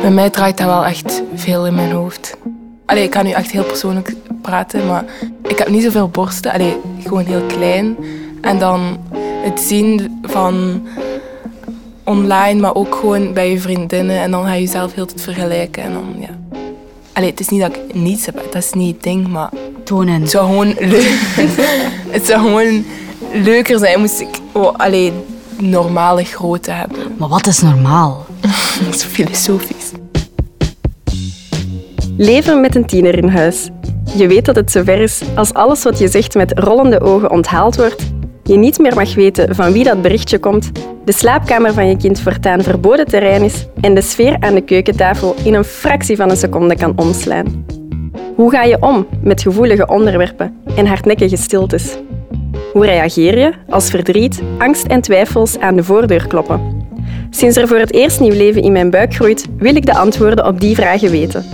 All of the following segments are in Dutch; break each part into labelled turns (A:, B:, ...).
A: Bij mij draait dat wel echt veel in mijn hoofd. Allee, ik kan nu echt heel persoonlijk praten, maar ik heb niet zoveel borsten. Allee, gewoon heel klein. En dan het zien van online, maar ook gewoon bij je vriendinnen. En dan ga je jezelf heel tijd vergelijken. En dan, ja. Allee, het is niet dat ik niets heb, dat is niet het ding, maar
B: Tonen.
A: het zou gewoon leuk, het zou gewoon leuker zijn moest ik oh, allee, normale grootte hebben.
B: Maar wat is normaal?
A: Is filosofisch.
C: Leven met een tiener in huis. Je weet dat het zover is als alles wat je zegt met rollende ogen onthaald wordt, je niet meer mag weten van wie dat berichtje komt, de slaapkamer van je kind voortaan verboden terrein is en de sfeer aan de keukentafel in een fractie van een seconde kan omslaan. Hoe ga je om met gevoelige onderwerpen en hardnekkige stiltes? Hoe reageer je als verdriet, angst en twijfels aan de voordeur kloppen? Sinds er voor het eerst nieuw leven in mijn buik groeit, wil ik de antwoorden op die vragen weten.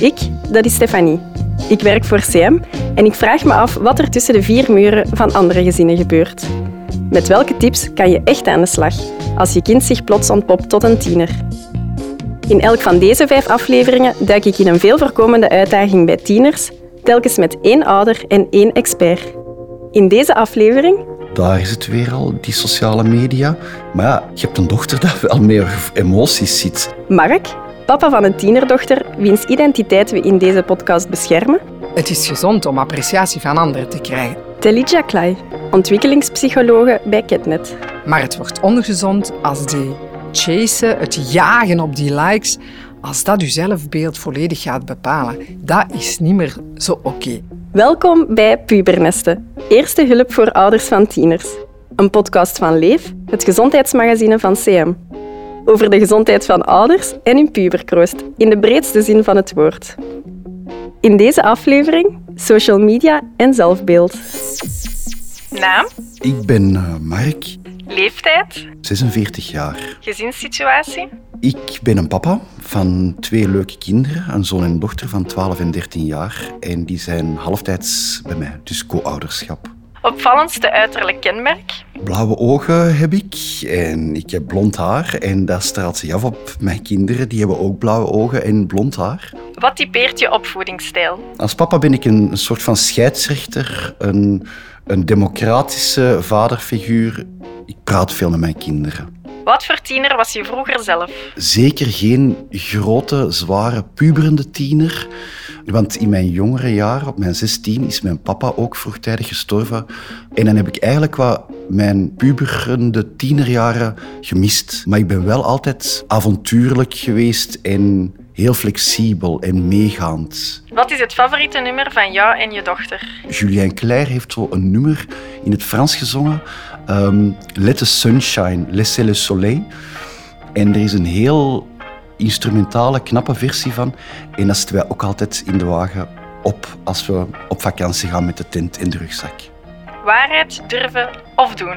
C: Ik, dat is Stefanie. Ik werk voor CM en ik vraag me af wat er tussen de vier muren van andere gezinnen gebeurt. Met welke tips kan je echt aan de slag als je kind zich plots ontpopt tot een tiener? In elk van deze vijf afleveringen duik ik in een veel voorkomende uitdaging bij tieners, telkens met één ouder en één expert. In deze aflevering
D: Daar is het weer al, die sociale media. Maar ja, je hebt een dochter dat wel meer emoties ziet.
C: Mark, papa van een tienerdochter, wiens identiteit we in deze podcast beschermen.
E: Het is gezond om appreciatie van anderen te krijgen.
C: Telidja Klai, ontwikkelingspsychologe bij Ketnet.
E: Maar het wordt ongezond als die chasen, het jagen op die likes, als dat uw zelfbeeld volledig gaat bepalen. Dat is niet meer zo oké.
C: Welkom bij Pubernesten, eerste hulp voor ouders van tieners. Een podcast van Leef, het gezondheidsmagazine van CM. Over de gezondheid van ouders en hun puberkroost, in de breedste zin van het woord. In deze aflevering social media en zelfbeeld. Naam,
D: Ik ben eh, Mark,
C: leeftijd,
D: 46 jaar.
C: gezinssituatie,
D: Ik ben een papa van twee leuke kinderen, een zoon en dochter van 12 en 13 jaar. En die zijn halftijds bij mij, dus co-ouderschap.
C: opvallendste uiterlijk kenmerk,
D: Blauwe ogen heb ik en ik heb blond haar. En dat straalt zich af op mijn kinderen. Die hebben ook blauwe ogen en blond haar.
C: wat typeert je opvoedingsstijl?
D: Als papa ben ik een, een soort van scheidsrechter, een, een democratische vaderfiguur. Ik praat veel met mijn kinderen.
C: Wat voor tiener was je vroeger zelf?
D: Zeker geen grote, zware, puberende tiener. Want in mijn jongere jaren, op mijn 16, is mijn papa ook vroegtijdig gestorven. En dan heb ik eigenlijk wat mijn puberende tienerjaren gemist. Maar ik ben wel altijd avontuurlijk geweest en heel flexibel en meegaand.
C: Wat is het favoriete nummer van jou en je dochter?
D: Julien Clerc heeft zo een nummer in het Frans gezongen. Ehm, Let the sunshine, laissez le soleil. En er is een heel instrumentale, knappe versie van. En dat zetten wij ook altijd in de wagen op als we op vakantie gaan met de tent en de rugzak.
C: Waarheid, durven of doen?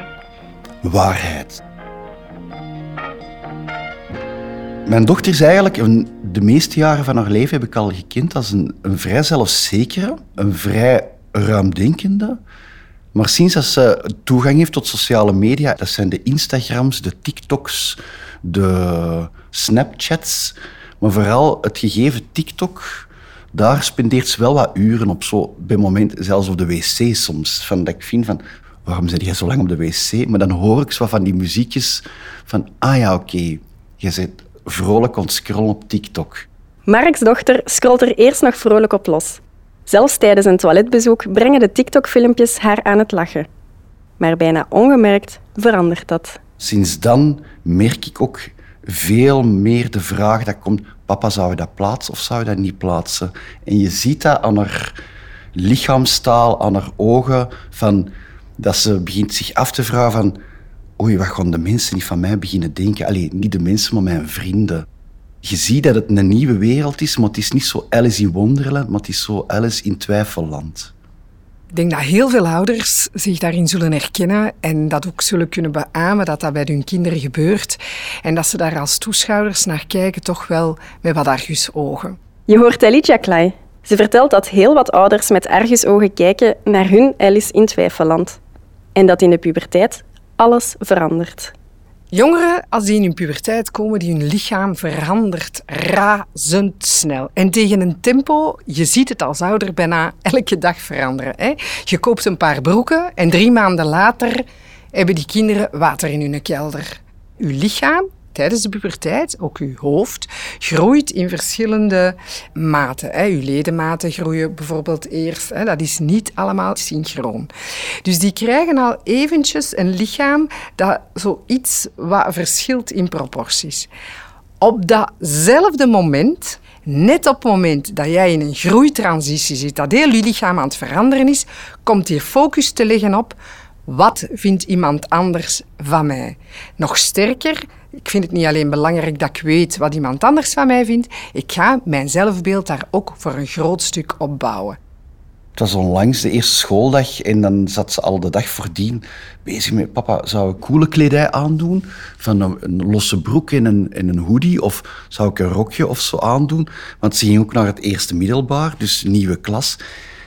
D: Waarheid. Mijn dochter is eigenlijk, een- de meeste jaren van haar leven heb ik al gekend als een, een vrij zelfzekere, een vrij ruimdenkende. Maar sinds dat ze toegang heeft tot sociale media, dat zijn de Instagrams, de TikToks, de Snapchats, maar vooral het gegeven TikTok, daar spendeert ze wel wat uren op, zo, bij momenten, zelfs op de wc soms. Van dat ik vind van, waarom zit jij zo lang op de wc? Maar dan hoor ik zo van die muziekjes van, ah ja, oké, je bent vrolijk aan op TikTok.
C: Mark's dochter scrolt er eerst nog vrolijk op los. Zelfs tijdens een toiletbezoek brengen de TikTok-filmpjes haar aan het lachen. Maar bijna ongemerkt verandert dat.
D: Sinds dan merk ik ook veel meer de vraag dat komt, papa, zou je dat plaatsen of zou je dat niet plaatsen? En je ziet dat aan haar lichaamstaal, aan haar ogen, van, dat ze begint zich af te vragen van, oei, wat gaan de mensen niet van mij beginnen denken? Allee, niet de mensen, maar mijn vrienden. Je ziet dat het een nieuwe wereld is, maar het is niet zo Alice in Wonderland, maar het is zo Alice in Twijfelland.
E: Ik denk dat heel veel ouders zich daarin zullen herkennen en dat ook zullen kunnen beamen dat dat bij hun kinderen gebeurt. En dat ze daar als toeschouwers naar kijken, toch wel met wat argusogen.
C: Je hoort Elidja Klei. Ze vertelt dat heel wat ouders met argusogen kijken naar hun Alice in Twijfelland. En dat in de puberteit alles verandert.
E: Jongeren, als die in hun puberteit komen, die hun lichaam verandert razendsnel. En tegen een tempo, je ziet het als ouder bijna elke dag veranderen. Hè? Je koopt een paar broeken en drie maanden later hebben die kinderen water in hun kelder. Uw lichaam tijdens de puberteit, ook uw hoofd, groeit in verschillende maten. Hè. Uw ledematen groeien bijvoorbeeld eerst. Dat is niet allemaal synchroon. Dus die krijgen al eventjes een lichaam dat zoiets wat verschilt in proporties. Op datzelfde moment net op het moment dat jij in een groeitransitie zit, dat heel je lichaam aan het veranderen is, komt je focus te liggen op wat vindt iemand anders van mij. Nog sterker, ik vind het niet alleen belangrijk dat ik weet wat iemand anders van mij vindt, ik ga mijn zelfbeeld daar ook voor een groot stuk op bouwen.
D: Het was onlangs de eerste schooldag en dan zat ze al de dag voordien bezig met papa, zou ik coole kledij aandoen? Van een, losse broek en een, en een hoodie of zou ik een rokje of zo aandoen? Want ze ging ook naar het eerste middelbaar, dus nieuwe klas.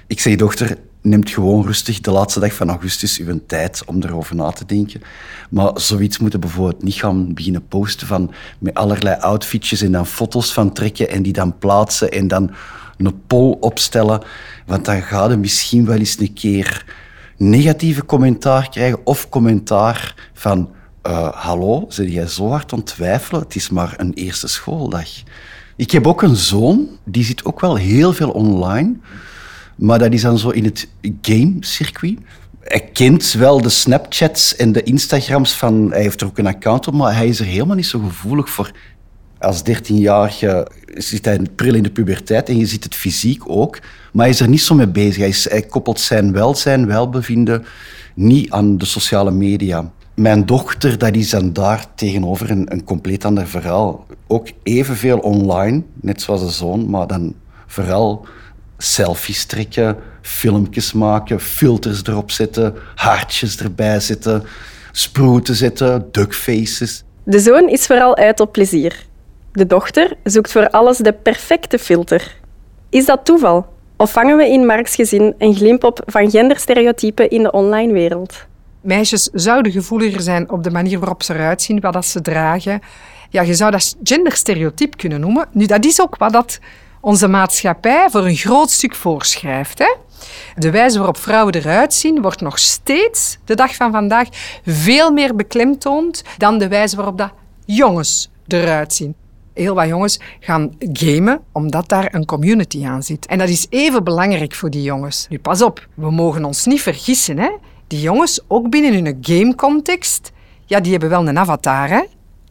D: Ik zei, dochter, neemt gewoon rustig de laatste dag van augustus uw tijd om erover na te denken. Maar zoiets moeten bijvoorbeeld niet gaan beginnen posten van met allerlei outfitjes en dan foto's van trekken en die dan plaatsen en dan een poll opstellen. Want dan ga je misschien wel eens een keer negatieve commentaar krijgen of commentaar van uh, hallo, zit jij zo hard ontwijfelen? Het is maar een eerste schooldag. Ik heb ook een zoon, die zit ook wel heel veel online. Maar dat is dan zo in het game-circuit. Hij kent wel de Snapchats en de Instagrams van... Hij heeft er ook een account op, maar hij is er helemaal niet zo gevoelig voor. Als 13-jarige zit hij pril in de puberteit en je ziet het fysiek ook. Maar hij is er niet zo mee bezig. Hij koppelt zijn welzijn, welbevinden niet aan de sociale media. Mijn dochter, dat is dan daar tegenover een, een compleet ander verhaal. Ook evenveel online, net zoals de zoon, maar dan vooral selfies trekken, filmpjes maken, filters erop zetten, hartjes erbij zetten, sproeten zetten, duckfaces.
C: De zoon is vooral uit op plezier. De dochter zoekt voor alles de perfecte filter. Is dat toeval? Of vangen we in Marks gezin een glimp op van genderstereotypen in de online wereld?
E: Meisjes zouden gevoeliger zijn op de manier waarop ze eruit zien, wat ze dragen. Ja, je zou dat genderstereotyp kunnen noemen. Nu, dat is ook wat dat onze maatschappij voor een groot stuk voorschrijft. Hè? De wijze waarop vrouwen eruit zien wordt nog steeds, de dag van vandaag, veel meer beklemtoond dan de wijze waarop dat jongens eruit zien. Heel wat jongens gaan gamen omdat daar een community aan zit. En dat is even belangrijk voor die jongens. Nu, pas op, we mogen ons niet vergissen. Hè? Die jongens, ook binnen hun gamecontext, ja, die hebben wel een avatar. Hè?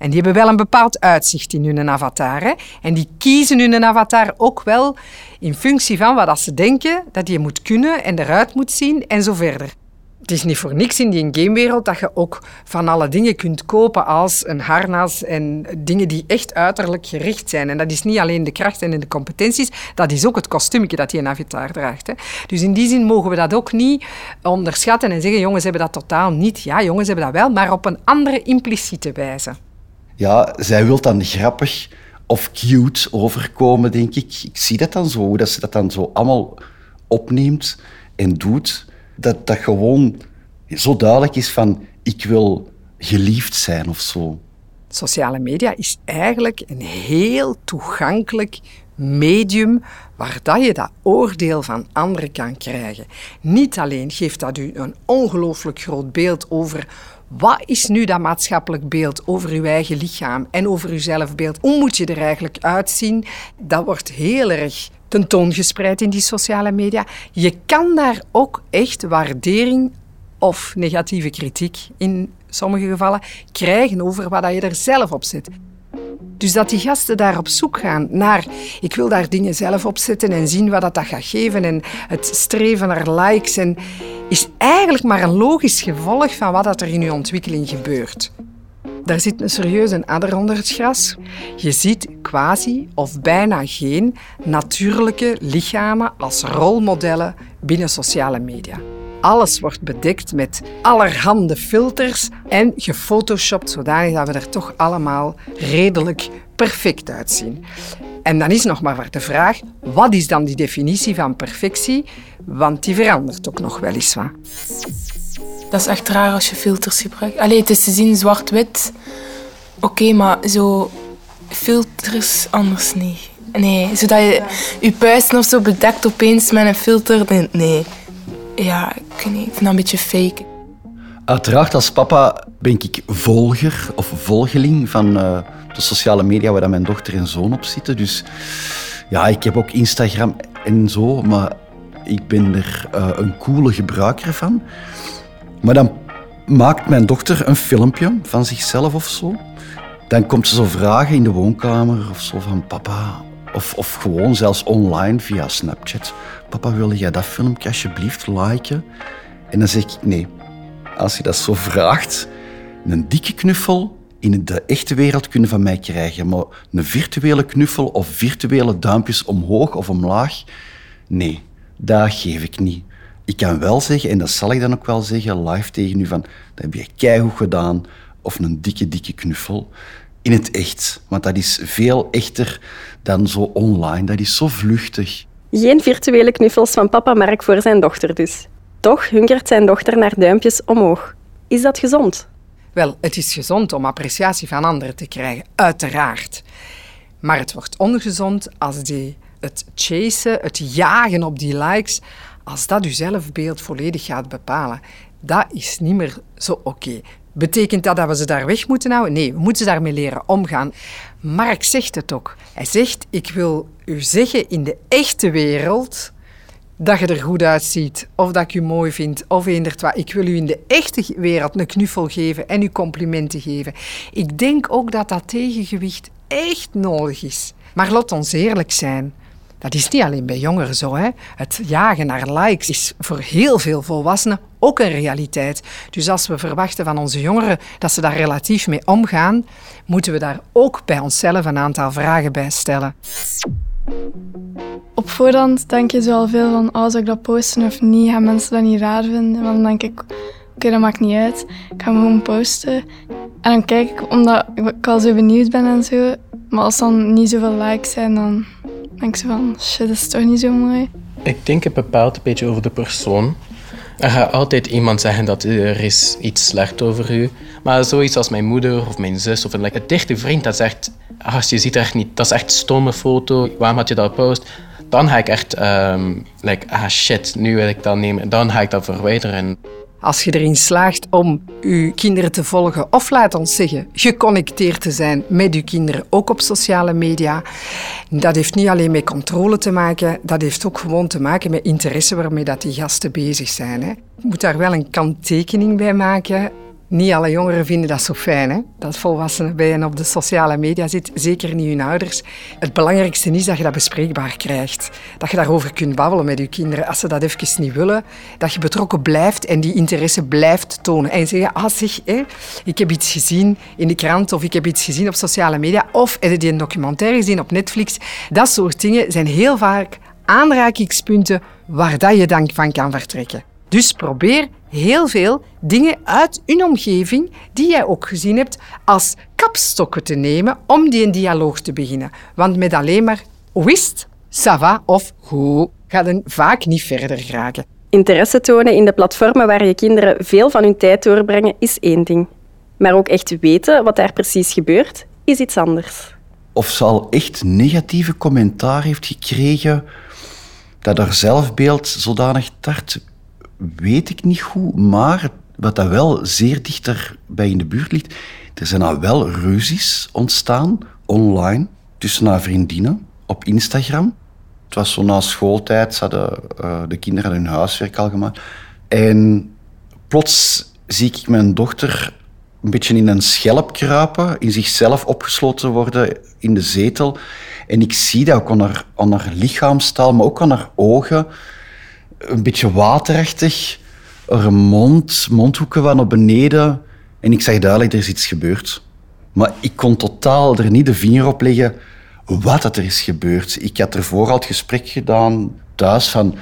E: En die hebben wel een bepaald uitzicht in hun avatar. En die kiezen hun avatar ook wel in functie van wat ze denken dat je moet kunnen en eruit moet zien en zo verder. Het is niet voor niks in die gamewereld dat je ook van alle dingen kunt kopen als een harnas en dingen die echt uiterlijk gericht zijn. En dat is niet alleen de kracht en de competenties, dat is ook het kostuumje dat je een avatar draagt. Hè. Dus in die zin mogen we dat ook niet onderschatten en zeggen jongens hebben dat totaal niet. Ja, jongens hebben dat wel, maar op een andere impliciete wijze
D: ja, zij wil dan grappig of cute overkomen, denk ik. Ik zie dat dan zo, hoe dat ze dat dan zo allemaal opneemt en doet. Dat dat gewoon zo duidelijk is van, ik wil geliefd zijn of zo.
E: Sociale media is eigenlijk een heel toegankelijk medium waar dat je dat oordeel van anderen kan krijgen. Niet alleen geeft dat u een ongelooflijk groot beeld over wat is nu dat maatschappelijk beeld over uw eigen lichaam en over uw zelfbeeld? Hoe moet je er eigenlijk uitzien? Dat wordt heel erg tentoongespreid in die sociale media. Je kan daar ook echt waardering of negatieve kritiek in sommige gevallen krijgen over wat je er zelf op zet. Dus dat die gasten daar op zoek gaan naar, ik wil daar dingen zelf op zetten en zien wat dat, dat gaat geven en het streven naar likes en, is eigenlijk maar een logisch gevolg van wat dat er in uw ontwikkeling gebeurt. Daar zit een serieuze adder onder het gras. Je ziet quasi of bijna geen natuurlijke lichamen als rolmodellen binnen sociale media. Alles wordt bedekt met allerhande filters en gefotoshopt zodanig dat we er toch allemaal redelijk perfect uitzien. En dan is nog maar de vraag, wat is dan die definitie van perfectie? Want die verandert ook nog wel eens.
A: Dat is echt raar als je filters gebruikt. Allee, het is te zien zwart-wit. Oké, maar zo filters anders niet. Nee, zodat je je puisten of zo bedekt opeens met een filter. Nee. Ja, ik weet niet. Vind dat een beetje fake.
D: Uiteraard, als papa ben ik volger of volgeling van eh, de sociale media waar mijn dochter en zoon op zitten. Dus ja, ik heb ook Instagram en zo, maar ik ben er uh, een coole gebruiker van. Maar dan maakt mijn dochter een filmpje van zichzelf of zo. Dan komt ze zo vragen in de woonkamer of zo van papa. Of, of gewoon zelfs online via Snapchat. Papa, wil jij dat filmpje alsjeblieft liken? En dan zeg ik nee. Als je dat zo vraagt, een dikke knuffel in de echte wereld kunnen van mij krijgen. Maar een virtuele knuffel of virtuele duimpjes omhoog of omlaag, nee, dat geef ik niet. Ik kan wel zeggen, en dat zal ik dan ook wel zeggen, live tegen u, van dat heb je keihard gedaan, of een dikke, dikke knuffel. In het echt. Want dat is veel echter dan zo online. Dat is zo vluchtig.
C: Geen virtuele knuffels van papa Mark voor zijn dochter dus. Toch hunkert zijn dochter naar duimpjes omhoog. Is dat gezond?
E: Wel, het is gezond om appreciatie van anderen te krijgen, uiteraard. Maar het wordt ongezond als die, het chasen, het jagen op die likes, als dat uw zelfbeeld volledig gaat bepalen. Dat is niet meer zo oké. Betekent dat dat we ze daar weg moeten houden? Nee, we moeten daarmee leren omgaan. Mark zegt het ook. Hij zegt, ik wil u zeggen in de echte wereld dat je er goed uitziet, of dat ik je mooi vind, of eendert wat. Ik wil u in de echte wereld een knuffel geven en u complimenten geven. Ik denk ook dat dat tegengewicht echt nodig is. Maar laat ons eerlijk zijn. Dat is niet alleen bij jongeren zo. Hè. Het jagen naar likes is voor heel veel volwassenen ook een realiteit. Dus als we verwachten van onze jongeren dat ze daar relatief mee omgaan, moeten we daar ook bij onszelf een aantal vragen bij stellen.
B: Op voorhand denk je zo al veel van, oh, ik dat posten of niet? Gaan mensen dat niet raar vinden? Want dan denk ik, oké, dat maakt niet uit. Ik ga gewoon posten. En dan kijk ik, omdat ik al zo benieuwd ben en zo. Maar als dan niet zoveel likes zijn, dan denk zo van, shit, dat is toch niet zo mooi.
F: Ik denk het bepaalt een beetje over de persoon. Er gaat altijd iemand zeggen dat er is iets slecht over u. Maar zoiets als mijn moeder of mijn zus of een, like, dichte vriend dat zegt... Ah, je ziet echt niet, dat is echt een stomme foto. Waarom had je dat post? Dan ga ik echt... Um, like, ah shit, nu wil ik dat nemen. Dan ga ik dat verwijderen.
E: Als je erin slaagt om je kinderen te volgen, of laat ons zeggen, geconnecteerd te zijn met je kinderen, ook op sociale media, dat heeft niet alleen met controle te maken, dat heeft ook gewoon te maken met interesse waarmee dat die gasten bezig zijn. Hè. Je moet daar wel een kanttekening bij maken. Niet alle jongeren vinden dat zo fijn, hè? dat volwassenen bij hen op de sociale media zit. Zeker niet hun ouders. Het belangrijkste is dat je dat bespreekbaar krijgt. Dat je daarover kunt babbelen met je kinderen. Als ze dat even niet willen, dat je betrokken blijft en die interesse blijft tonen. En zeggen, ah zeg, hè, ik heb iets gezien in de krant of ik heb iets gezien op sociale media of heb je een documentaire gezien op Netflix. Dat soort dingen zijn heel vaak aanrakingspunten waar dat je dan van kan vertrekken. Dus probeer heel veel dingen uit hun omgeving, die jij ook gezien hebt, als kapstokken te nemen om die een dialoog te beginnen. Want met alleen maar wist, ça va of goed, gaat het vaak niet verder geraken.
C: Interesse tonen in de platformen waar je kinderen veel van hun tijd doorbrengen is één ding. Maar ook echt weten wat daar precies gebeurt, is iets anders.
D: Of ze al echt negatieve commentaar heeft gekregen dat haar zelfbeeld zodanig tart weet ik niet goed, maar wat dat wel zeer dichter bij in de buurt ligt, er zijn al wel ruzies ontstaan online tussen haar vriendinnen op Instagram. Het was zo na schooltijd, hadden, uh, de kinderen hun huiswerk al gemaakt. En plots zie ik mijn dochter een beetje in een schelp kruipen, in zichzelf opgesloten worden in de zetel. En ik zie dat ook aan haar, aan haar lichaamstaal, maar ook aan haar ogen een beetje waterachtig. Er mond, mondhoeken van op beneden. En ik zag duidelijk, er is iets gebeurd. Maar ik kon totaal er niet de vinger op leggen wat er is gebeurd. Ik had ervoor al het gesprek gedaan thuis van...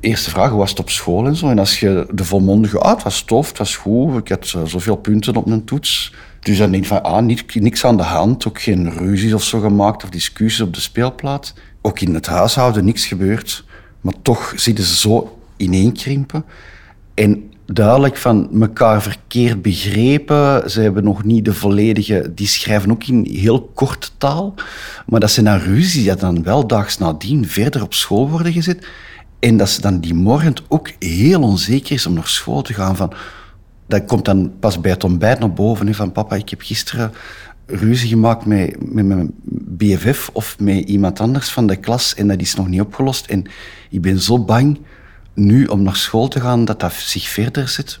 D: Eerste vraag, hoe was het op school en zo? En als je de volmondige... Ah, het was tof, het was goed. Ik had zoveel punten op mijn toets. Dus dan denk ik van, ah, niks aan de hand. Ook geen ruzies of zo gemaakt of discussies op de speelplaats. Ook in het huishouden niks gebeurd. Maar toch zitten ze zo ineenkrimpen. En duidelijk van elkaar verkeerd begrepen. Ze hebben nog niet de volledige... Die schrijven ook in heel korte taal. Maar dat ze na ruzie dat dan wel daags nadien verder op school worden gezet. En dat ze dan die morgen ook heel onzeker is om naar school te gaan. Van, dat komt dan pas bij het ontbijt naar boven. Van papa, ik heb gisteren ruzie gemaakt met, met mijn BFF of met iemand anders van de klas en dat is nog niet opgelost. En ik ben zo bang nu om naar school te gaan dat dat zich verder zet.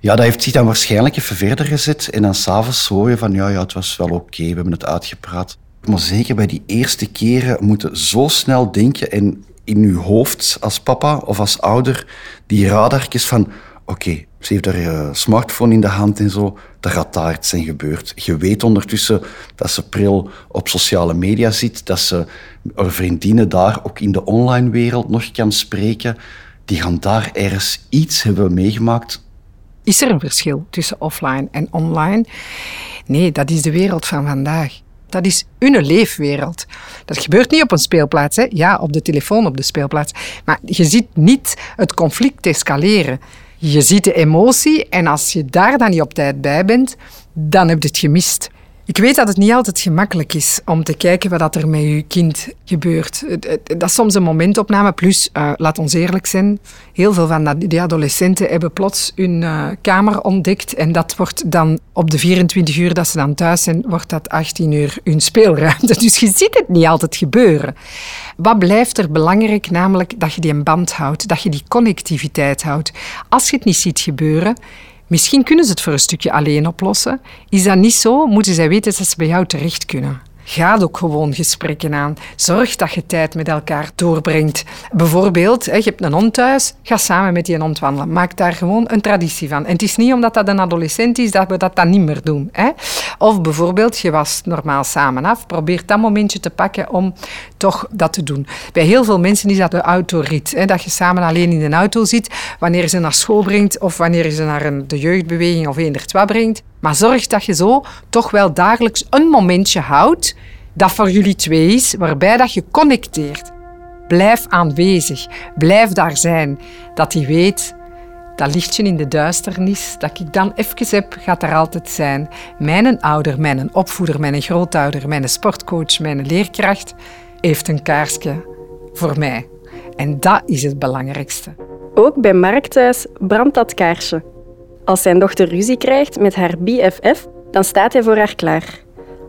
D: Ja, dat heeft zich dan waarschijnlijk even verder gezet. En dan s'avonds hoor je van, ja, ja, het was wel oké, we hebben het uitgepraat. Maar zeker bij die eerste keren moeten zo snel denken en in je hoofd als papa of als ouder die radartjes van oké, ze heeft haar eh, smartphone in de hand en zo, er gaat daar iets zijn gebeurd. Je weet ondertussen dat ze pril op sociale media zit, dat ze haar vriendinnen daar ook in de online wereld nog kan spreken. Die gaan daar ergens iets hebben meegemaakt.
E: Is er een verschil tussen offline en online? Nee, dat is de wereld van vandaag. Dat is hun leefwereld. Dat gebeurt niet op een speelplaats. Hè? Ja, op de telefoon op de speelplaats. Maar je ziet niet het conflict escaleren. Je ziet de emotie en als je daar dan niet op tijd bij bent, dan heb je het gemist. Ik weet dat het niet altijd gemakkelijk is om te kijken wat er met je kind gebeurt. Dat is soms een momentopname. Plus, uh, laat ons eerlijk zijn, heel veel van die adolescenten hebben plots hun uh, kamer ontdekt. En dat wordt dan op de 24 uur dat ze dan thuis zijn, wordt dat 18 uur hun speelruimte. Dus je ziet het niet altijd gebeuren. Wat blijft er belangrijk? Namelijk dat je die band houdt, dat je die connectiviteit houdt. Als je het niet ziet gebeuren, Misschien kunnen ze het voor een stukje alleen oplossen. Is dat niet zo, moeten zij weten dat ze bij jou terecht kunnen. Ga ook gewoon gesprekken aan. Zorg dat je tijd met elkaar doorbrengt. Bijvoorbeeld, je hebt een hond thuis, ga samen met die hond wandelen. Maak daar gewoon een traditie van. En het is niet omdat dat een adolescent is dat we dat dan niet meer doen. Of bijvoorbeeld, je was normaal samen af. Probeer dat momentje te pakken om toch dat te doen. Bij heel veel mensen is dat de autorit. Dat je samen alleen in de auto zit, wanneer je ze naar school brengt of wanneer je ze naar een, de jeugdbeweging of eender wat brengt. Maar zorg dat je zo toch wel dagelijks een momentje houdt dat voor jullie twee is, waarbij dat je connecteert. Blijf aanwezig, blijf daar zijn. Dat hij weet, dat lichtje in de duisternis dat ik dan even heb, gaat er altijd zijn. Mijn ouder, mijn opvoeder, mijn grootouder, mijn sportcoach, mijn leerkracht heeft een kaarsje voor mij. En dat is het belangrijkste.
C: Ook bij Mark thuis brandt dat kaarsje. Als zijn dochter ruzie krijgt met haar BFF, dan staat hij voor haar klaar.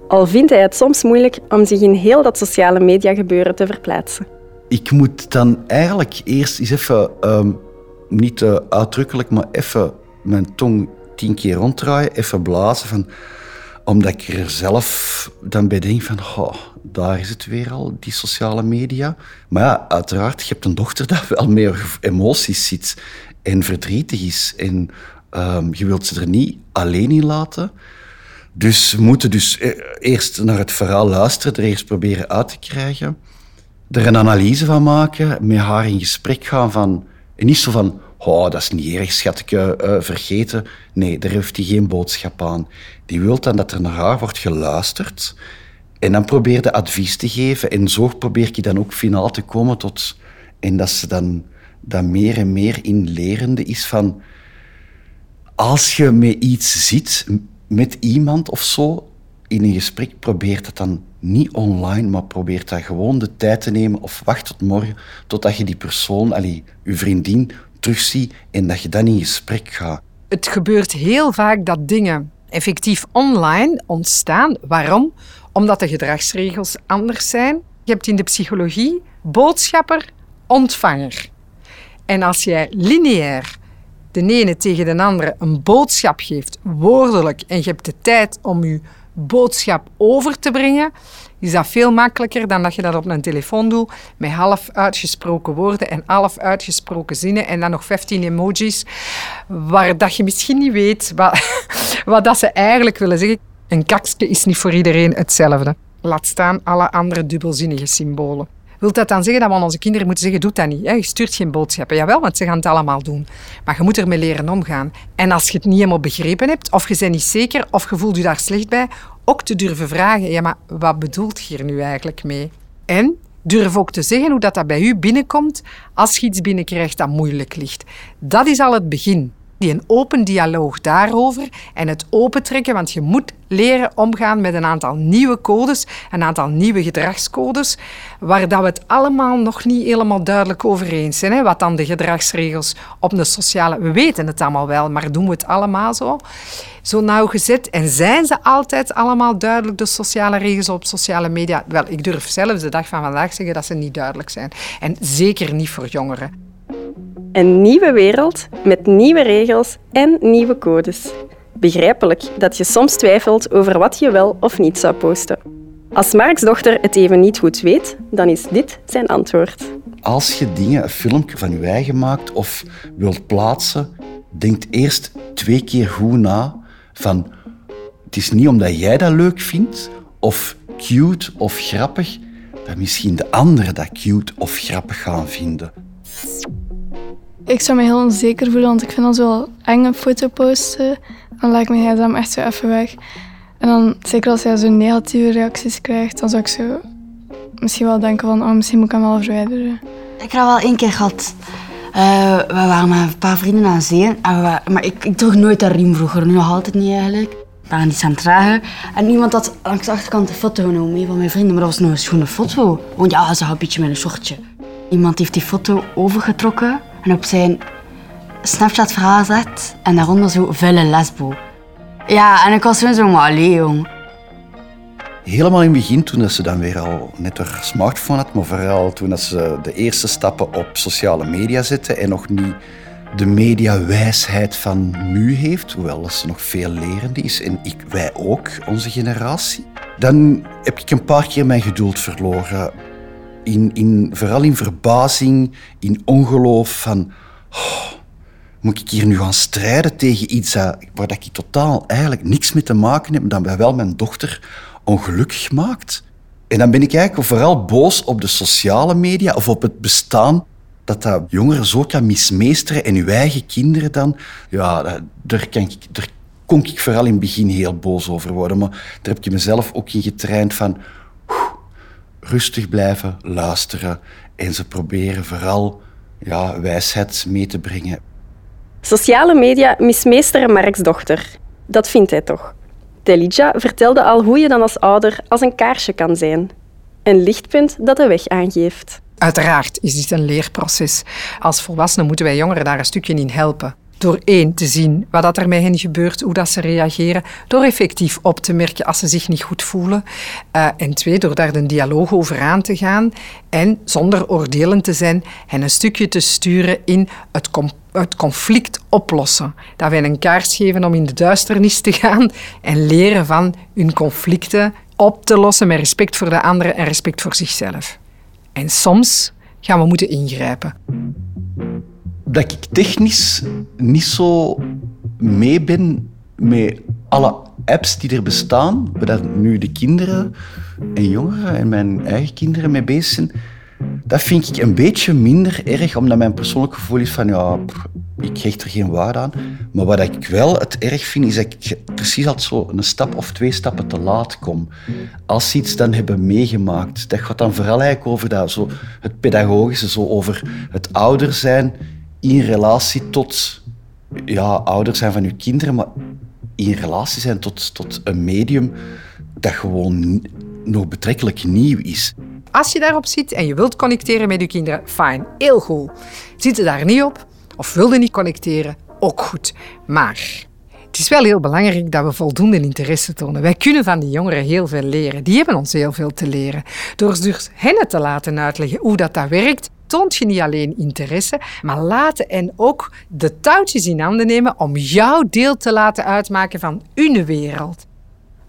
C: Al vindt hij het soms moeilijk om zich in heel dat sociale media gebeuren te verplaatsen.
D: Ik moet dan eigenlijk eerst eens even, um, niet uh, uitdrukkelijk, maar even mijn tong tien keer ronddraaien, even blazen van omdat ik er zelf dan bij denk van, oh, daar is het weer al, die sociale media. Maar ja, uiteraard, je hebt een dochter dat wel meer emoties ziet en verdrietig is. En um, je wilt ze er niet alleen in laten. Dus we moeten dus eh, eerst naar het verhaal luisteren, er eerst proberen uit te krijgen. Er een analyse van maken, met haar in gesprek gaan van... En niet zo van, oh, dat is niet erg, schatje, uh, vergeten. Nee, daar heeft hij geen boodschap aan. Die wil dan dat er naar haar wordt geluisterd. En dan probeer de advies te geven. En zo probeer je dan ook finaal te komen tot... En dat ze dan, dan meer en meer in lerende is van... Als je met iets zit, met iemand of zo, in een gesprek, probeert het dan niet online, maar probeert dan gewoon de tijd te nemen of wacht tot morgen, totdat je die persoon, allee, je vriendin, terugziet en dat je dan in gesprek gaat.
E: Het gebeurt heel vaak dat dingen effectief online ontstaan. Waarom? Omdat de gedragsregels anders zijn. Je hebt in de psychologie boodschapper, ontvanger. En als jij lineair de ene tegen de andere een boodschap geeft, woordelijk, en je hebt de tijd om je boodschap over te brengen, is dat veel makkelijker dan dat je dat op een telefoon doet met half uitgesproken woorden en half uitgesproken zinnen en dan nog 15 emojis waar dat je misschien niet weet wat, wat dat ze eigenlijk willen zeggen. Een kakje is niet voor iedereen hetzelfde. Laat staan alle andere dubbelzinnige symbolen. Wilt dat dan zeggen dat we aan onze kinderen moeten zeggen, doe dat niet. Hè? Je stuurt geen boodschappen. Jawel, want ze gaan het allemaal doen. Maar je moet ermee leren omgaan. En als je het niet helemaal begrepen hebt, of je bent niet zeker, of je voelt je daar slecht bij, ook te durven vragen, ja, maar wat bedoelt je hier nu eigenlijk mee? En Durf ook te zeggen hoe dat, dat bij u binnenkomt als je iets binnenkrijgt dat moeilijk ligt. Dat is al het begin die een open dialoog daarover en het opentrekken, want je moet leren omgaan met een aantal nieuwe codes, een aantal nieuwe gedragscodes, waar dat we het allemaal nog niet helemaal duidelijk over eens zijn. Hè? Wat dan de gedragsregels op de sociale... We weten het allemaal wel, maar doen we het allemaal zo? Zo nauwgezet. En zijn ze altijd allemaal duidelijk, de sociale regels op sociale media? Wel, ik durf zelfs de dag van vandaag zeggen dat ze niet duidelijk zijn. En zeker niet voor jongeren.
C: Een nieuwe wereld met nieuwe regels en nieuwe codes. Begrijpelijk dat je soms twijfelt over wat je wel of niet zou posten. Als Marks dochter het even niet goed weet, dan is dit zijn antwoord.
D: Als je dingen, een filmpje van je eigen maakt of wilt plaatsen, denk eerst twee keer goed na van het is niet omdat jij dat leuk vindt of cute of grappig, dat misschien de anderen dat cute of grappig gaan vinden.
B: Ik zou me heel onzeker voelen, want ik vind dat wel eng een foto posten. Dan laat ik mijn gsm echt zo even weg. En dan, zeker als hij zo negatieve reacties krijgt, dan zou ik zo misschien wel denken van, oh, misschien moet ik hem wel verwijderen.
G: Ik heb wel één keer gehad. Uh, we waren met een paar vrienden aan zee. En maar ik, ik droeg nooit een riem vroeger, nu nog altijd niet eigenlijk. We waren iets aan het dragen. En iemand had langs de achterkant een foto genomen, van mijn vrienden. Maar dat was nog een schone foto. Want ja, ze had een beetje met een shortje. Iemand heeft die foto overgetrokken en op zijn Snapchat-verhaal zet en daaronder zo vuile lesbo. Ja, en ik was zo zo, maar allee, jong.
D: Helemaal in het begin, toen ze dan weer al net haar smartphone had, maar vooral toen ze de eerste stappen op sociale media zetten en nog niet de mediawijsheid van nu heeft, hoewel ze nog veel lerende is, en ik, wij ook, onze generatie, dan heb ik een paar keer mijn geduld verloren in, in, vooral in verbazing, in ongeloof van... Oh, moet ik hier nu gaan strijden tegen iets waar ik totaal eigenlijk niks mee te maken heb, dat wel mijn dochter ongelukkig maakt? En dan ben ik eigenlijk vooral boos op de sociale media of op het bestaan dat dat jongeren zo kan mismeesteren en uw eigen kinderen dan... Ja, daar, kan ik, daar kon ik vooral in het begin heel boos over worden. Maar daar heb ik mezelf ook in getraind van rustig blijven luisteren en ze proberen vooral ja, wijsheid mee te brengen.
C: Sociale media mismeesteren Marks dochter. Dat vindt hij toch. Telidja vertelde al hoe je dan als ouder als een kaarsje kan zijn. Een lichtpunt dat de weg aangeeft.
E: Uiteraard is dit een leerproces. Als volwassenen moeten wij jongeren daar een stukje in helpen. Door één, te zien wat er met hen gebeurt, hoe dat ze reageren. Door effectief op te merken als ze zich niet goed voelen. Uh, en twee, door daar een dialoog over aan te gaan. En zonder oordelend te zijn, hen een stukje te sturen in het, het conflict oplossen. Dat wij een kaars geven om in de duisternis te gaan en leren van hun conflicten op te lossen met respect voor de anderen en respect voor zichzelf. En soms gaan we moeten ingrijpen
D: dat ik technisch niet zo mee ben met alle apps die er bestaan, waar nu de kinderen en jongeren en mijn eigen kinderen mee bezig zijn. Dat vind ik een beetje minder erg, omdat mijn persoonlijk gevoel is van ja, ik hecht er geen waarde aan. Maar wat ik wel het erg vind, is dat ik precies altijd zo een stap of twee stappen te laat kom. Als ze iets dan hebben meegemaakt, dat gaat dan vooral eigenlijk over dat, zo, het pedagogische, zo over het ouder zijn in relatie tot ja, ouders zijn van uw kinderen, maar in relatie zijn tot, tot een medium dat gewoon nog betrekkelijk nieuw is.
E: Als je daarop zit en je wilt connecteren met je kinderen, fijn, heel goed. Zit je daar niet op of wilde niet connecteren, ook goed. Maar het is wel heel belangrijk dat we voldoende interesse tonen. Wij kunnen van die jongeren heel veel leren. Die hebben ons heel veel te leren. Door dus hen te laten uitleggen hoe dat, dat werkt, toont je niet alleen interesse, maar laten en ook de touwtjes in handen nemen om jouw deel te laten uitmaken van hun wereld.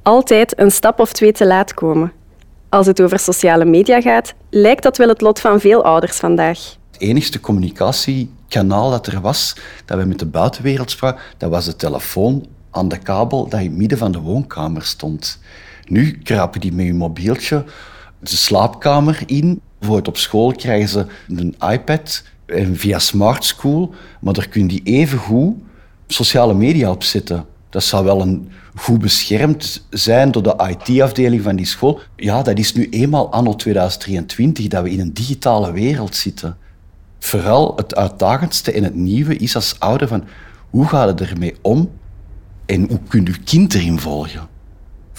C: Altijd een stap of twee te laat komen. Als het over sociale media gaat, lijkt dat wel het lot van veel ouders vandaag.
D: Het enigste communicatiekanaal dat er was, dat we met de buitenwereld spraken, dat was de telefoon aan de kabel dat in het midden van de woonkamer stond. Nu krapen die met je mobieltje de slaapkamer in Bijvoorbeeld op school krijgen ze een iPad en via Smart School, maar daar kun je even goed sociale media op zetten. Dat zou wel een goed beschermd zijn door de IT-afdeling van die school. Ja, dat is nu eenmaal anno 2023 dat we in een digitale wereld zitten. Vooral het uitdagendste en het nieuwe is als ouder van hoe gaat het ermee om en hoe kunt je kind erin volgen?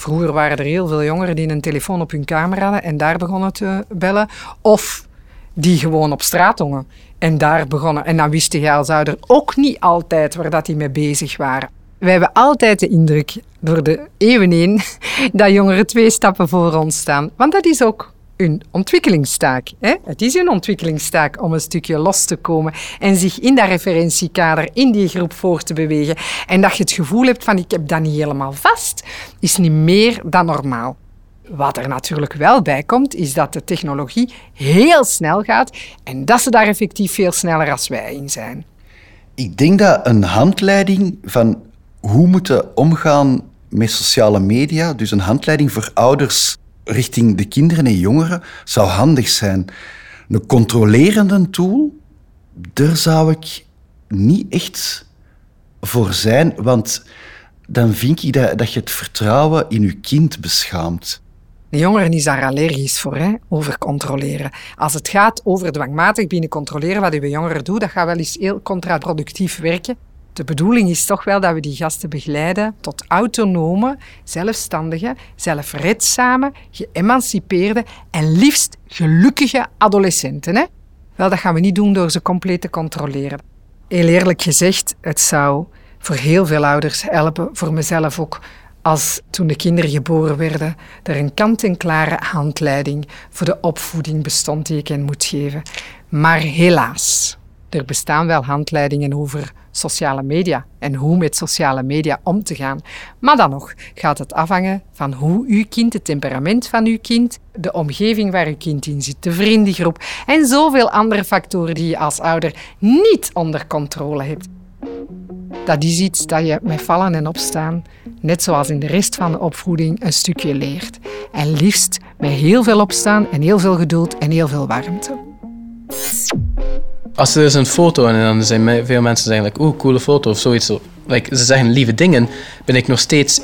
E: Vroeger waren er heel veel jongeren die een telefoon op hun kamer hadden en daar begonnen te bellen. Of die gewoon op straat hongen en daar begonnen. En dan wist je als ouder ook niet altijd waar dat die mee bezig waren. Wij hebben altijd de indruk, door de eeuwen heen, dat jongeren twee stappen voor ons staan. Want dat is ook een ontwikkelingstaak. Hè? Het is een ontwikkelingstaak om een stukje los te komen en zich in dat referentiekader, in die groep voor te bewegen. En dat je het gevoel hebt van ik heb dat niet helemaal vast, is niet meer dan normaal. Wat er natuurlijk wel bij komt, is dat de technologie heel snel gaat en dat ze daar effectief veel sneller als wij in zijn.
D: Ik denk dat een handleiding van hoe moeten omgaan met sociale media, dus een handleiding voor ouders richting de kinderen en jongeren, zou handig zijn. Een controlerende tool, daar zou ik niet echt voor zijn, want dan vind ik dat, dat je het vertrouwen in je kind beschaamt.
E: De jongeren is daar allergisch voor, hè, over controleren. Als het gaat over dwangmatig binnen controleren, wat uw jongeren doen, dat gaat wel eens heel contraproductief werken. De bedoeling is toch wel dat we die gasten begeleiden tot autonome, zelfstandige, zelfredzame, geëmancipeerde en liefst gelukkige adolescenten. Hè? Wel, dat gaan we niet doen door ze compleet te controleren. Heel eerlijk gezegd, het zou voor heel veel ouders helpen, voor mezelf ook, als toen de kinderen geboren werden, er een kant-en-klare handleiding voor de opvoeding bestond die ik hen moet geven. Maar helaas, er bestaan wel handleidingen over sociale media en hoe met sociale media om te gaan. Maar dan nog gaat het afhangen van hoe uw kind, het temperament van uw kind, de omgeving waar uw kind in zit, de vriendengroep en zoveel andere factoren die je als ouder niet onder controle hebt. Dat is iets dat je met vallen en opstaan, net zoals in de rest van de opvoeding, een stukje leert. En liefst met heel veel opstaan en heel veel geduld en heel veel warmte.
F: Als er is een foto en dan zijn veel mensen zeggen, like, oeh, coole foto of zoiets. Like, ze zeggen lieve dingen, ben ik nog steeds...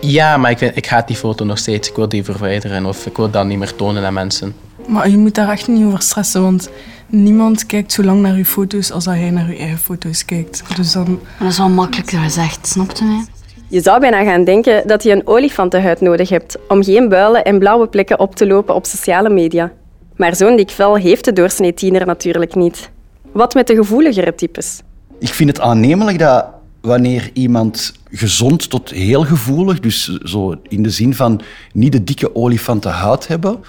F: Ja, maar ik, vind, ik haat die foto nog steeds. Ik wil die verwijderen of ik wil dat niet meer tonen aan mensen.
A: Maar je moet daar echt niet over stressen, want niemand kijkt zo lang naar je foto's als dat jij naar je eigen foto's kijkt. Dus dan...
G: Dat is wel makkelijker gezegd, snapte mij?
C: Je zou bijna gaan denken dat je een olifantenhuid nodig hebt om geen builen en blauwe plekken op te lopen op sociale media. Maar zo'n dik vel heeft de doorsnee tiener natuurlijk niet. Wat met de gevoeligere types?
D: Ik vind het aannemelijk dat wanneer iemand gezond tot heel gevoelig, dus zo in de zin van niet de dikke olifantenhuid hebben,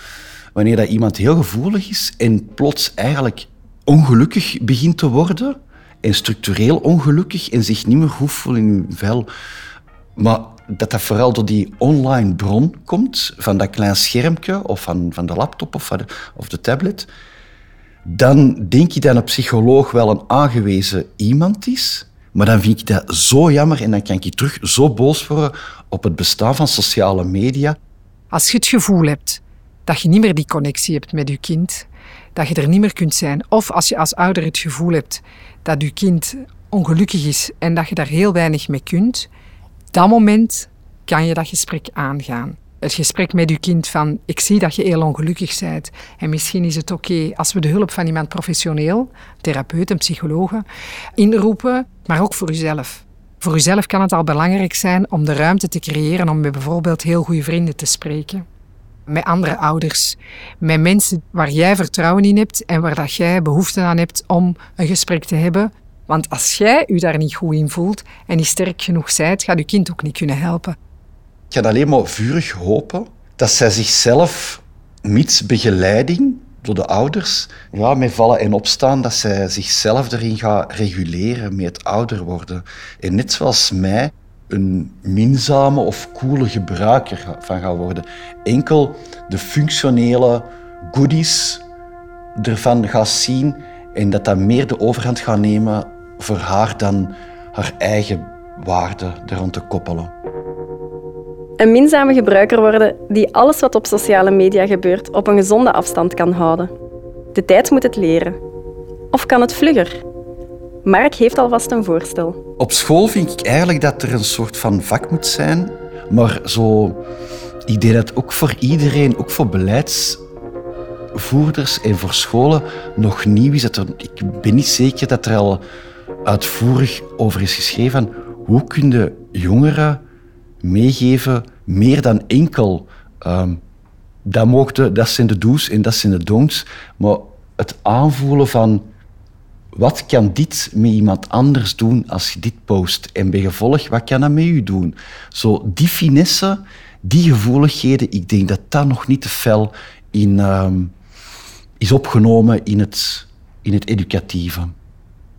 D: wanneer dat iemand heel gevoelig is en plots eigenlijk ongelukkig begint te worden en structureel ongelukkig en zich niet meer goed voelt in hun vel. Maar dat dat vooral door die online bron komt, van dat klein schermpje of van, van de laptop of, van of de tablet, dan denk je dat een psycholoog wel een aangewezen iemand is. Maar dan vind ik dat zo jammer en dan kan ik terug zo boos worden op het bestaan van sociale media.
E: Als je het gevoel hebt dat je niet meer die connectie hebt met je kind, dat je er niet meer kunt zijn, of als je als ouder het gevoel hebt dat je kind ongelukkig is en dat je daar heel weinig mee kunt, dat moment kan je dat gesprek aangaan. Het gesprek met je kind van ik zie dat je heel ongelukkig bent en misschien is het oké als we de hulp van iemand professioneel, therapeut, een psycholoog, inroepen, maar ook voor uzelf. Voor uzelf kan het al belangrijk zijn om de ruimte te creëren om met bijvoorbeeld heel goede vrienden te spreken. Met andere ouders, met mensen waar jij vertrouwen in hebt en waar dat jij behoefte aan hebt om een gesprek te hebben. Want als jij je daar niet goed in voelt en niet sterk genoeg zijt, gaat je kind ook niet kunnen helpen.
D: Ik ga alleen maar vurig hopen dat zij zichzelf, mits begeleiding door de ouders, ja, met vallen en opstaan, dat zij zichzelf erin gaat reguleren met het ouder worden. En net zoals mij een minzame of coole gebruiker van gaat worden. Enkel de functionele goodies ervan gaat zien en dat dat meer de overhand gaat nemen voor haar dan haar eigen waarde er rond te koppelen.
C: Een minzame gebruiker worden die alles wat op sociale media gebeurt op een gezonde afstand kan houden. De tijd moet het leren. Of kan het vlugger? Mark heeft alvast een voorstel.
D: Op school vind ik eigenlijk dat er een soort van vak moet zijn, maar zo... Ik denk dat ook voor iedereen, ook voor beleidsvoerders en voor scholen, nog nieuw is. Dat er, ik ben niet zeker dat er al uitvoerig over is geschreven hoe kun je jongeren meegeven meer dan enkel ehm, dat, dat zijn de do's en dat zijn de don'ts, maar het aanvoelen van wat kan dit met iemand anders doen als je dit post? En bij gevolg, wat kan dat met u doen? Zo, die finesse, die gevoeligheden, ik denk dat dat nog niet te fel in, ehm, is opgenomen in het, in het educatieve.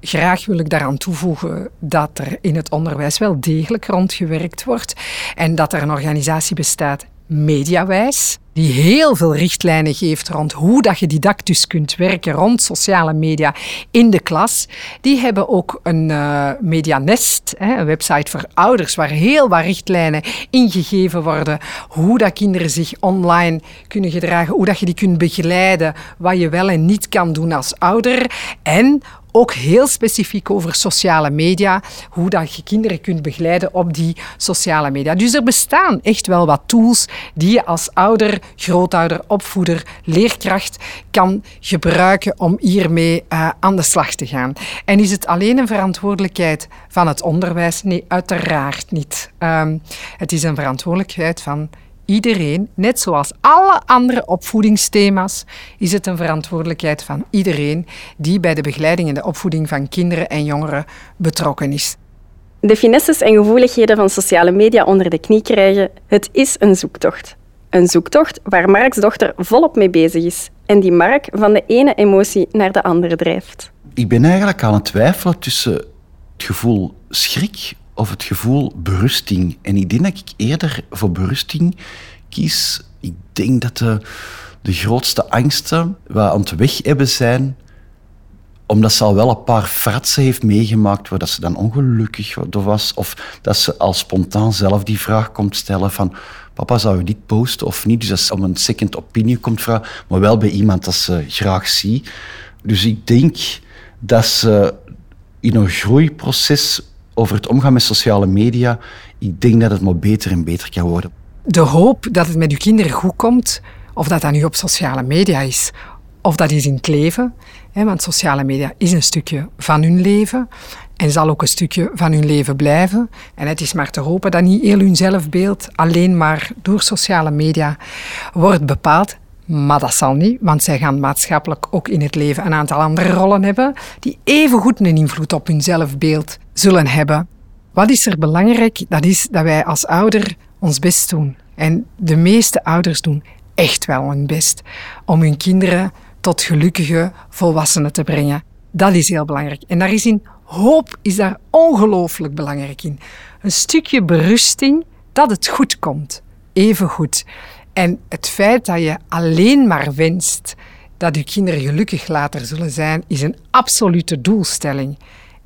E: Graag wil ik daaraan toevoegen dat er in het onderwijs wel degelijk rondgewerkt wordt en dat er een organisatie bestaat, Mediawijs, die heel veel richtlijnen geeft rond hoe dat je didactisch kunt werken rond sociale media in de klas. Die hebben ook een uh, Medianest, een website voor ouders, waar heel wat richtlijnen ingegeven worden. Hoe dat kinderen zich online kunnen gedragen, hoe dat je die kunt begeleiden, wat je wel en niet kan doen als ouder. En ook heel specifiek over sociale media, hoe dat je kinderen kunt begeleiden op die sociale media. Dus er bestaan echt wel wat tools die je als ouder, grootouder, opvoeder, leerkracht kan gebruiken om hiermee uh, aan de slag te gaan. En is het alleen een verantwoordelijkheid van het onderwijs? Nee, uiteraard niet. Um, het is een verantwoordelijkheid van iedereen, net zoals alle andere opvoedingsthema's, is het een verantwoordelijkheid van iedereen die bij de begeleiding en de opvoeding van kinderen en jongeren betrokken is.
C: De finesses en gevoeligheden van sociale media onder de knie krijgen, het is een zoektocht. Een zoektocht waar Marks dochter volop mee bezig is en die Mark van de ene emotie naar de andere drijft.
D: Ik ben eigenlijk aan het twijfelen tussen het gevoel schrik of het gevoel berusting. En ik denk dat ik eerder voor berusting kies. Ik denk dat de, de grootste angsten waar aan het weg hebben zijn, omdat ze al wel een paar fratsen heeft meegemaakt waar dat ze dan ongelukkig was, of dat ze al spontaan zelf die vraag komt stellen van papa, zou je dit posten of niet? Dus dat ze om een second opinie komt vragen, maar wel bij iemand dat ze graag ziet. Dus ik denk dat ze in een groeiproces over het omgaan met sociale media, ik denk dat het maar beter en beter kan worden.
E: De hoop dat het met uw kinderen goed komt, of dat dat nu op sociale media is, of dat is in het leven, hè, want sociale media is een stukje van hun leven en zal ook een stukje van hun leven blijven. En het is maar te hopen dat niet heel hun zelfbeeld alleen maar door sociale media wordt bepaald. Maar dat zal niet, want zij gaan maatschappelijk ook in het leven een aantal andere rollen hebben die evengoed een invloed op hun zelfbeeld zullen hebben. Wat is er belangrijk? Dat is dat wij als ouder ons best doen. En de meeste ouders doen echt wel hun best om hun kinderen tot gelukkige volwassenen te brengen. Dat is heel belangrijk. En daar is in hoop is daar ongelooflijk belangrijk in. Een stukje berusting dat het goed komt. Even goed. En het feit dat je alleen maar wenst dat je kinderen gelukkig later zullen zijn, is een absolute doelstelling.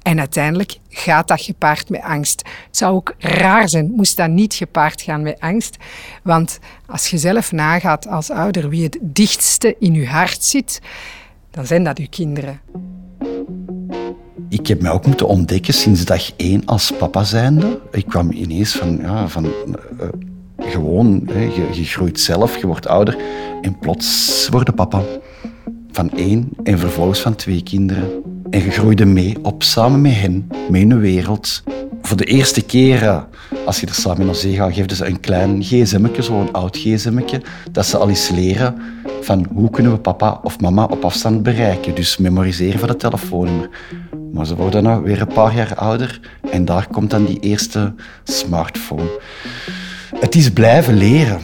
E: En uiteindelijk gaat dat gepaard met angst. Het zou ook raar zijn, moest dat niet gepaard gaan met angst. Want als je zelf nagaat als ouder wie het dichtste in je hart zit, dan zijn dat je kinderen.
D: Ik heb mij ook moeten ontdekken sinds dag één als papa zijnde. Ik kwam ineens van, ja, van uh, gewoon, je, je groeit zelf, je wordt ouder en plots word papa. Van één en vervolgens van twee kinderen. En je groeide mee op samen met hen, in de wereld. Voor de eerste keer, als je er samen naar zee gaat, geven ze een klein gsm'tje, zo'n oud gsm'tje, dat ze al eens leren van hoe kunnen we papa of mama op afstand bereiken. Dus memoriseren van het telefoonnummer. Maar ze worden nou weer een paar jaar ouder en daar komt dan die eerste smartphone. Het is blijven leren.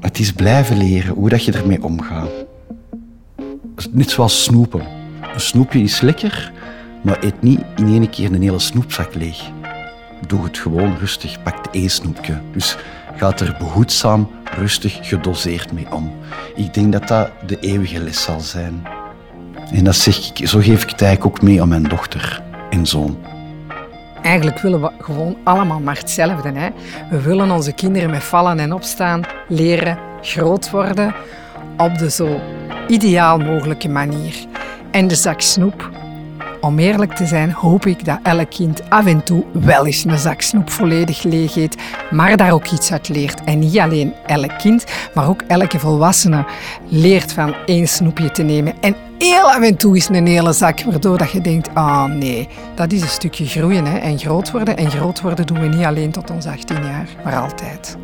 D: Het is blijven leren hoe dat je ermee omgaat. Net zoals snoepen. Een snoepje is lekker, maar eet niet in één keer een hele snoepzak leeg. Doe het gewoon rustig. Pak één snoepje. Dus gaat er behoedzaam, rustig, gedoseerd mee om. Ik denk dat dat de eeuwige les zal zijn. En dat zeg ik, zo geef ik het eigenlijk ook mee aan mijn dochter en zoon.
E: Eigenlijk willen we gewoon allemaal maar hetzelfde. Hè? We willen onze kinderen met vallen en opstaan leren groot worden op de zo ideaal mogelijke manier. En de zak snoep, om eerlijk te zijn hoop ik dat elk kind af en toe wel eens een zak snoep volledig leeg eet, maar daar ook iets uit leert. En niet alleen elk kind, maar ook elke volwassene leert van één snoepje te nemen. En heel af en toe is een hele zak, waardoor dat je denkt, ah oh nee, dat is een stukje groeien hè, en groot worden. En groot worden doen we niet alleen tot ons 18 jaar, maar altijd.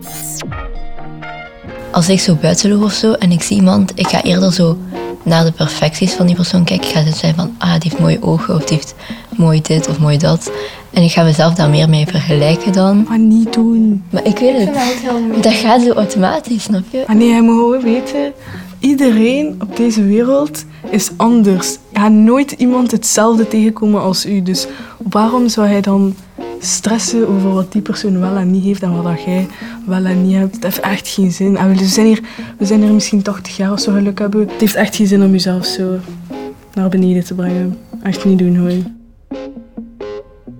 H: Als ik zo buiten loop of zo en ik zie iemand, ik ga eerder zo naar de perfecties van die persoon kijken. Ik ga zo zijn van, ah, die heeft mooie ogen of die heeft mooi dit of mooi dat. En ik ga mezelf daar meer mee vergelijken dan.
I: Maar niet doen.
H: Maar ik weet het, dat gaat zo automatisch, snap je?
I: Maar nee, je moet gewoon weten, iedereen op deze wereld is anders. Je gaat nooit iemand hetzelfde tegenkomen als u. Dus waarom zou hij dan stressen over wat die persoon wel en niet heeft en wat dat jij wel en niet hebt? Dat heeft echt geen zin. En we zijn hier, we zijn hier misschien 80 jaar of zo geluk hebben. Het heeft echt geen zin om jezelf zo naar beneden te brengen. Echt niet doen hoor.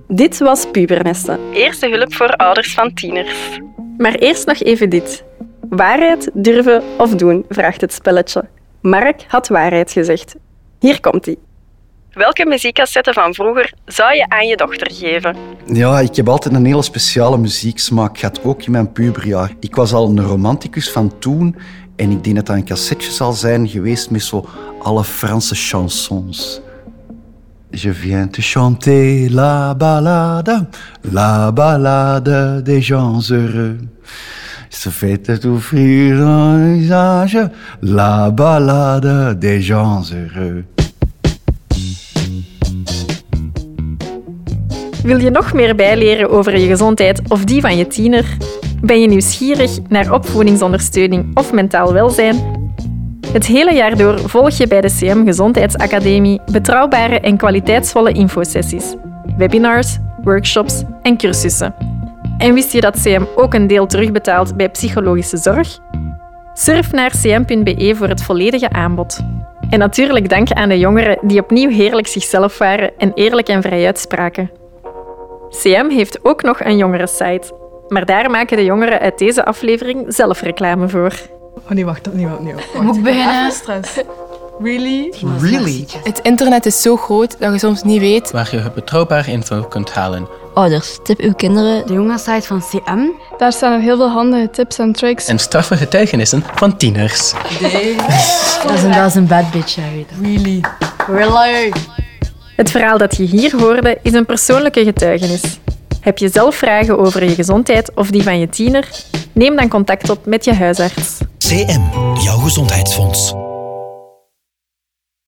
C: Dit was Pubernesten. Eerste hulp voor ouders van tieners. Maar eerst nog even dit. Waarheid, durven of doen, vraagt het spelletje. Mark had waarheid gezegd. Hier komt hij. Welke muziekcassette van vroeger zou je aan je dochter geven?
D: Ja, ik heb altijd een hele speciale muzieksmaak gehad, ook in mijn puberjaar. Ik was al een romanticus van toen en ik denk dat dat een cassetje zal zijn geweest met zo alle Franse chansons. Je viens te chanter la ballade, la ballade des gens heureux. Se fait t'offrir un visage, la ballade des gens heureux.
C: Wil je nog meer bijleren over je gezondheid of die van je tiener? Ben je nieuwsgierig naar opvoedingsondersteuning of mentaal welzijn? Het hele jaar door volg je bij de CM Gezondheidsacademie betrouwbare en kwaliteitsvolle infosessies, webinars, workshops en cursussen. En wist je dat CM ook een deel terugbetaalt bij psychologische zorg? Surf naar cm.be voor het volledige aanbod. En natuurlijk dank aan de jongeren die opnieuw heerlijk zichzelf waren en eerlijk en vrij uitspraken. CM heeft ook nog een jongerensite, maar daar maken de jongeren uit deze aflevering zelf reclame voor.
I: Oh nee, wacht, opnieuw, opnieuw.
H: Moet ik beginnen?
I: Stress. Really?
D: Really?
A: Het internet is zo groot dat je soms niet weet.
F: Waar je betrouwbare info kunt halen.
H: Ouders, tip uw kinderen.
G: De jongenssite van CM.
B: Daar staan er heel veel handige tips en tricks.
F: En straffe getuigenissen van tieners.
G: Dat is een, dat is een bad bitch.
I: Really?
G: Really?
C: Het verhaal dat je hier hoorde is een persoonlijke getuigenis. Heb je zelf vragen over je gezondheid of die van je tiener? Neem dan contact op met je huisarts.
J: CM, jouw gezondheidsfonds.